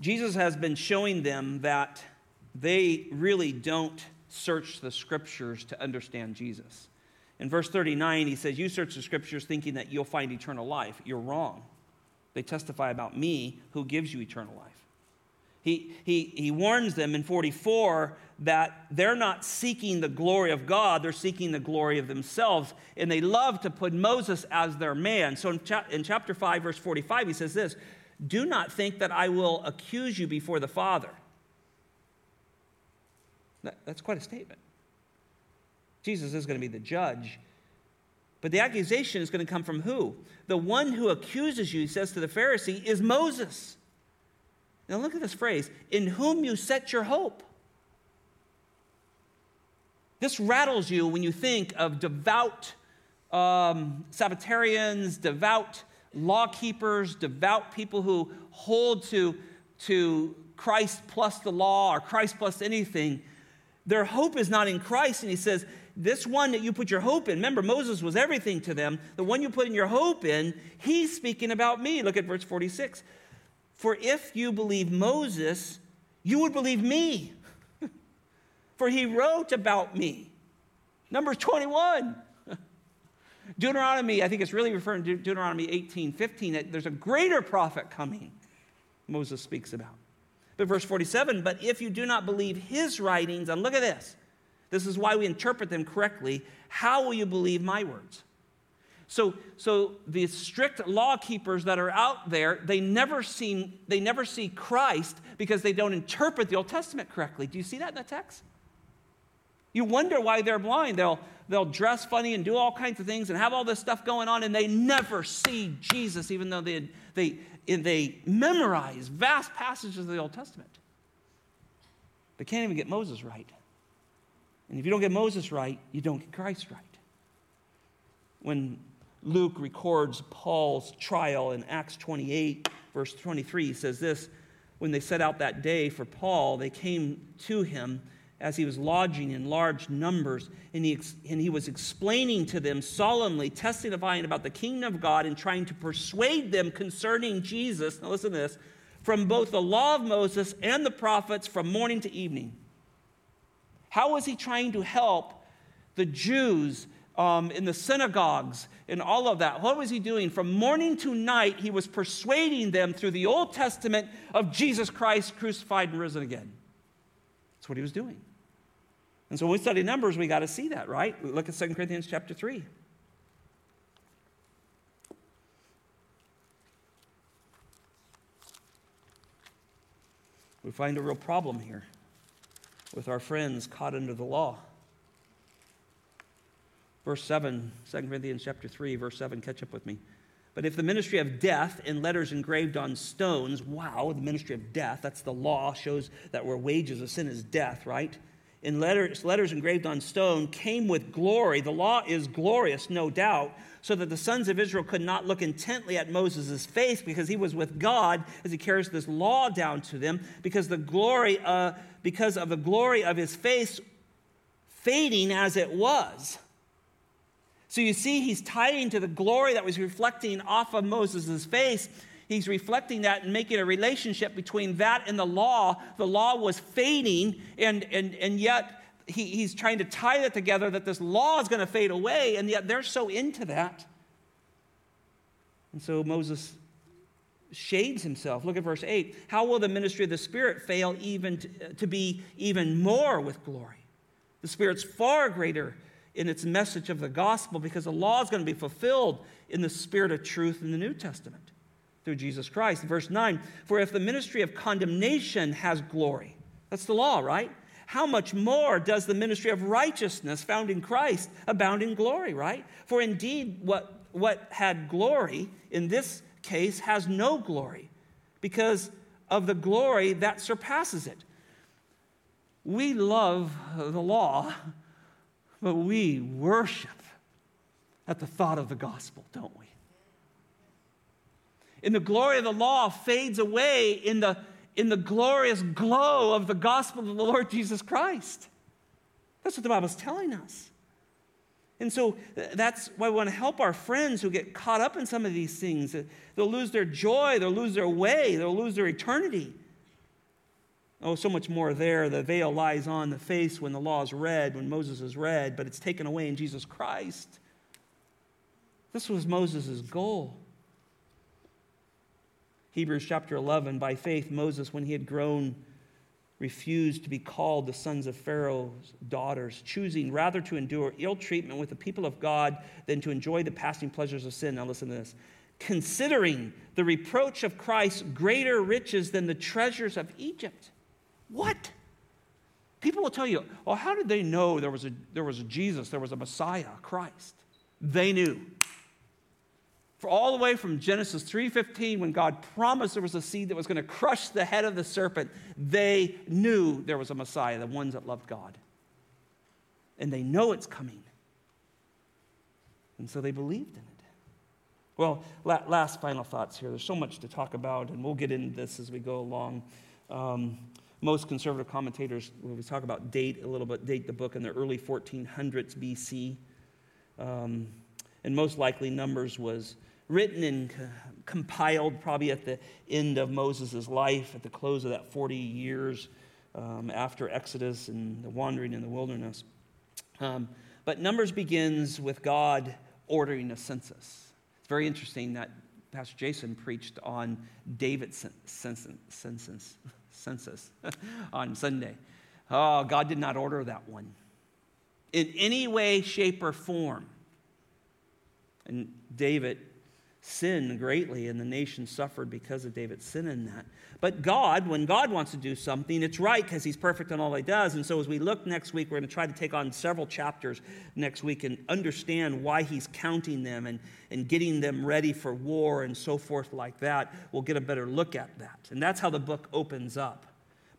Jesus has been showing them that they really don't search the scriptures to understand Jesus. In verse 39, he says, You search the scriptures thinking that you'll find eternal life. You're wrong. They testify about me who gives you eternal life. He, he, he warns them in 44 that they're not seeking the glory of God, they're seeking the glory of themselves. And they love to put Moses as their man. So in, cha- in chapter 5, verse 45, he says this Do not think that I will accuse you before the Father. That, that's quite a statement. Jesus is going to be the judge. But the accusation is going to come from who? The one who accuses you, he says to the Pharisee, is Moses. Now look at this phrase in whom you set your hope. This rattles you when you think of devout um, Sabbatarians, devout law keepers, devout people who hold to, to Christ plus the law or Christ plus anything. Their hope is not in Christ. And he says, This one that you put your hope in, remember, Moses was everything to them. The one you put in your hope in, he's speaking about me. Look at verse 46. For if you believe Moses, you would believe me for he wrote about me. Numbers 21. Deuteronomy, I think it's really referring to Deuteronomy 18, 15, that there's a greater prophet coming, Moses speaks about. But verse 47, but if you do not believe his writings, and look at this, this is why we interpret them correctly, how will you believe my words? So, so the strict law keepers that are out there, they never, see, they never see Christ because they don't interpret the Old Testament correctly. Do you see that in the text? You wonder why they're blind. They'll, they'll dress funny and do all kinds of things and have all this stuff going on, and they never see Jesus, even though they, they, they memorize vast passages of the Old Testament. They can't even get Moses right. And if you don't get Moses right, you don't get Christ right. When Luke records Paul's trial in Acts 28, verse 23, he says this When they set out that day for Paul, they came to him as he was lodging in large numbers, and he, and he was explaining to them solemnly, testifying about the kingdom of God and trying to persuade them concerning Jesus. Now, listen to this from both the law of Moses and the prophets from morning to evening. How was he trying to help the Jews um, in the synagogues and all of that? What was he doing? From morning to night, he was persuading them through the Old Testament of Jesus Christ crucified and risen again. That's what he was doing. And so when we study Numbers, we got to see that, right? Look at 2 Corinthians chapter 3. We find a real problem here with our friends caught under the law. Verse 7, 2 Corinthians chapter 3, verse 7, catch up with me. But if the ministry of death in letters engraved on stones, wow, the ministry of death, that's the law, shows that where wages of sin is death, right? in letters, letters engraved on stone came with glory. The law is glorious, no doubt, so that the sons of Israel could not look intently at Moses' face because he was with God as he carries this law down to them, because the glory, uh, because of the glory of his face fading as it was. So you see, he's tying to the glory that was reflecting off of Moses' face. He's reflecting that and making a relationship between that and the law. The law was fading, and, and, and yet he, he's trying to tie that together that this law is going to fade away, and yet they're so into that. And so Moses shades himself. Look at verse 8. How will the ministry of the Spirit fail even to, to be even more with glory? The Spirit's far greater in its message of the gospel because the law is going to be fulfilled in the spirit of truth in the New Testament through Jesus Christ. Verse 9 For if the ministry of condemnation has glory, that's the law, right? How much more does the ministry of righteousness found in Christ abound in glory, right? For indeed, what, what had glory in this case has no glory because of the glory that surpasses it. We love the law but we worship at the thought of the gospel, don't we? And the glory of the law fades away in the, in the glorious glow of the gospel of the Lord Jesus Christ. That's what the Bible's telling us. And so uh, that's why we want to help our friends who get caught up in some of these things. They'll lose their joy, they'll lose their way, they'll lose their eternity. Oh, so much more there. The veil lies on the face when the law is read, when Moses is read, but it's taken away in Jesus Christ. This was Moses' goal. Hebrews chapter 11 By faith, Moses, when he had grown, refused to be called the sons of Pharaoh's daughters, choosing rather to endure ill treatment with the people of God than to enjoy the passing pleasures of sin. Now, listen to this. Considering the reproach of Christ greater riches than the treasures of Egypt what? People will tell you, well, how did they know there was a, there was a Jesus, there was a Messiah, Christ? They knew. For all the way from Genesis 3:15 when God promised there was a seed that was going to crush the head of the serpent, they knew there was a Messiah, the ones that loved God. And they know it's coming. And so they believed in it. Well, last final thoughts here. There's so much to talk about, and we'll get into this as we go along. Um, most conservative commentators, when we talk about date a little bit, date the book in the early 1400s BC. Um, and most likely, Numbers was written and compiled probably at the end of Moses' life, at the close of that 40 years um, after Exodus and the wandering in the wilderness. Um, but Numbers begins with God ordering a census. It's very interesting that Pastor Jason preached on David's census census on Sunday. Oh, God did not order that one in any way, shape, or form. And David sinned greatly, and the nation suffered because of David's sin in that. But God, when God wants to do something, it's right because He's perfect in all He does. And so, as we look next week, we're going to try to take on several chapters next week and understand why He's counting them and, and getting them ready for war and so forth, like that. We'll get a better look at that. And that's how the book opens up.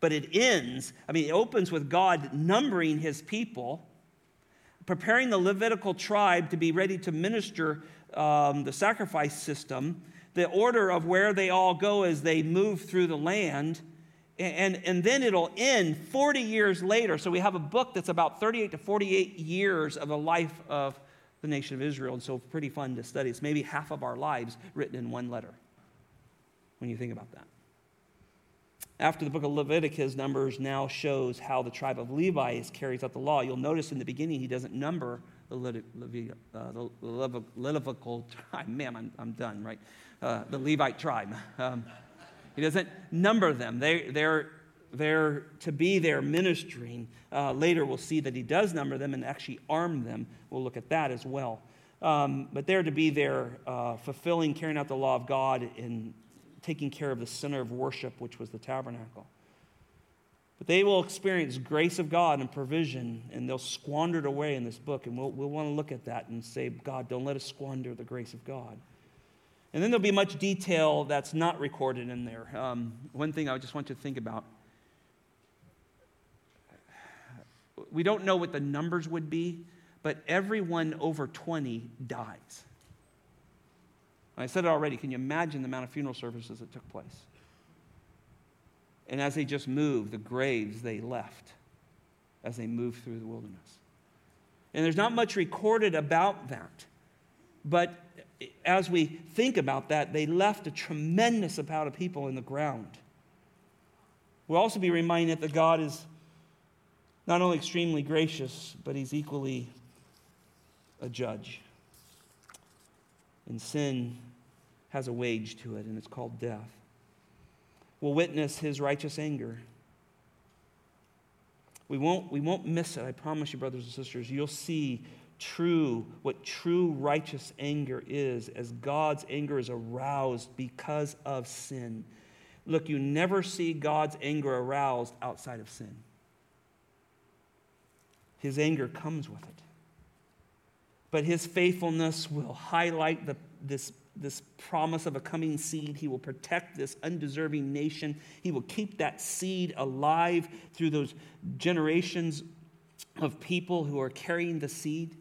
But it ends, I mean, it opens with God numbering His people, preparing the Levitical tribe to be ready to minister um, the sacrifice system, the order of where they all go as they move through the land. And, and then it'll end 40 years later. So we have a book that's about 38 to 48 years of the life of the nation of Israel. And so pretty fun to study. It's maybe half of our lives written in one letter when you think about that. After the book of Leviticus, Numbers now shows how the tribe of Levi carries out the law. You'll notice in the beginning he doesn't number the, uh, the Levitical tribe. Man, I'm, I'm done, right? Uh, the Levite tribe. Um, he doesn't number them. They, they're, they're to be there ministering. Uh, later, we'll see that he does number them and actually arm them. We'll look at that as well. Um, but they're to be there uh, fulfilling, carrying out the law of God in taking care of the center of worship, which was the tabernacle. But they will experience grace of God and provision, and they'll squander it away in this book. And we'll, we'll want to look at that and say, God, don't let us squander the grace of God. And then there'll be much detail that's not recorded in there. Um, one thing I just want you to think about we don't know what the numbers would be, but everyone over 20 dies. I said it already. Can you imagine the amount of funeral services that took place? And as they just moved, the graves they left as they moved through the wilderness. And there's not much recorded about that. But as we think about that, they left a tremendous amount of people in the ground. We'll also be reminded that God is not only extremely gracious, but he's equally a judge. And sin has a wage to it, and it's called death. We'll witness his righteous anger. We won't, we won't miss it, I promise you, brothers and sisters. You'll see true, what true righteous anger is, as God's anger is aroused because of sin. Look, you never see God's anger aroused outside of sin. His anger comes with it. But his faithfulness will highlight the, this, this promise of a coming seed. He will protect this undeserving nation. He will keep that seed alive through those generations of people who are carrying the seed.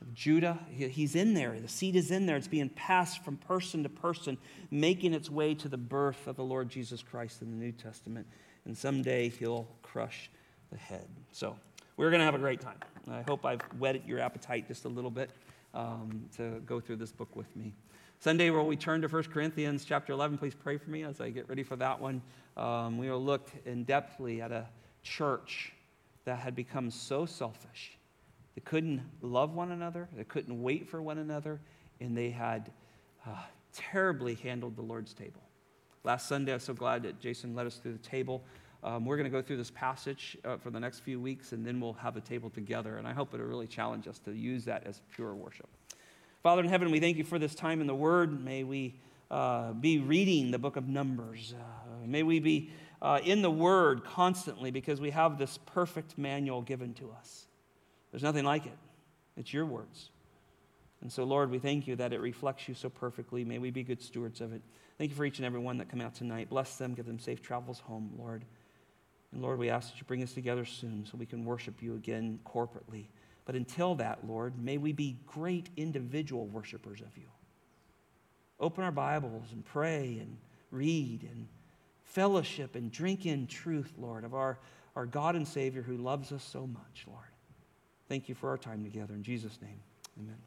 Of Judah, he's in there. The seed is in there. It's being passed from person to person, making its way to the birth of the Lord Jesus Christ in the New Testament. And someday he'll crush the head. So we're going to have a great time. I hope I've whetted your appetite just a little bit um, to go through this book with me. Sunday, where we turn to 1 Corinthians chapter 11, please pray for me as I get ready for that one. Um, we will look in depthly at a church that had become so selfish they couldn't love one another, they couldn't wait for one another, and they had uh, terribly handled the Lord's table. Last Sunday, I was so glad that Jason led us through the table. Um, we're going to go through this passage uh, for the next few weeks, and then we'll have a table together. And I hope it'll really challenge us to use that as pure worship. Father in heaven, we thank you for this time in the Word. May we uh, be reading the book of Numbers. Uh, may we be uh, in the Word constantly because we have this perfect manual given to us. There's nothing like it. It's your words. And so, Lord, we thank you that it reflects you so perfectly. May we be good stewards of it. Thank you for each and every one that come out tonight. Bless them, give them safe travels home, Lord. And Lord, we ask that you bring us together soon so we can worship you again corporately. But until that, Lord, may we be great individual worshipers of you. Open our Bibles and pray and read and fellowship and drink in truth, Lord, of our, our God and Savior who loves us so much, Lord. Thank you for our time together. In Jesus' name, amen.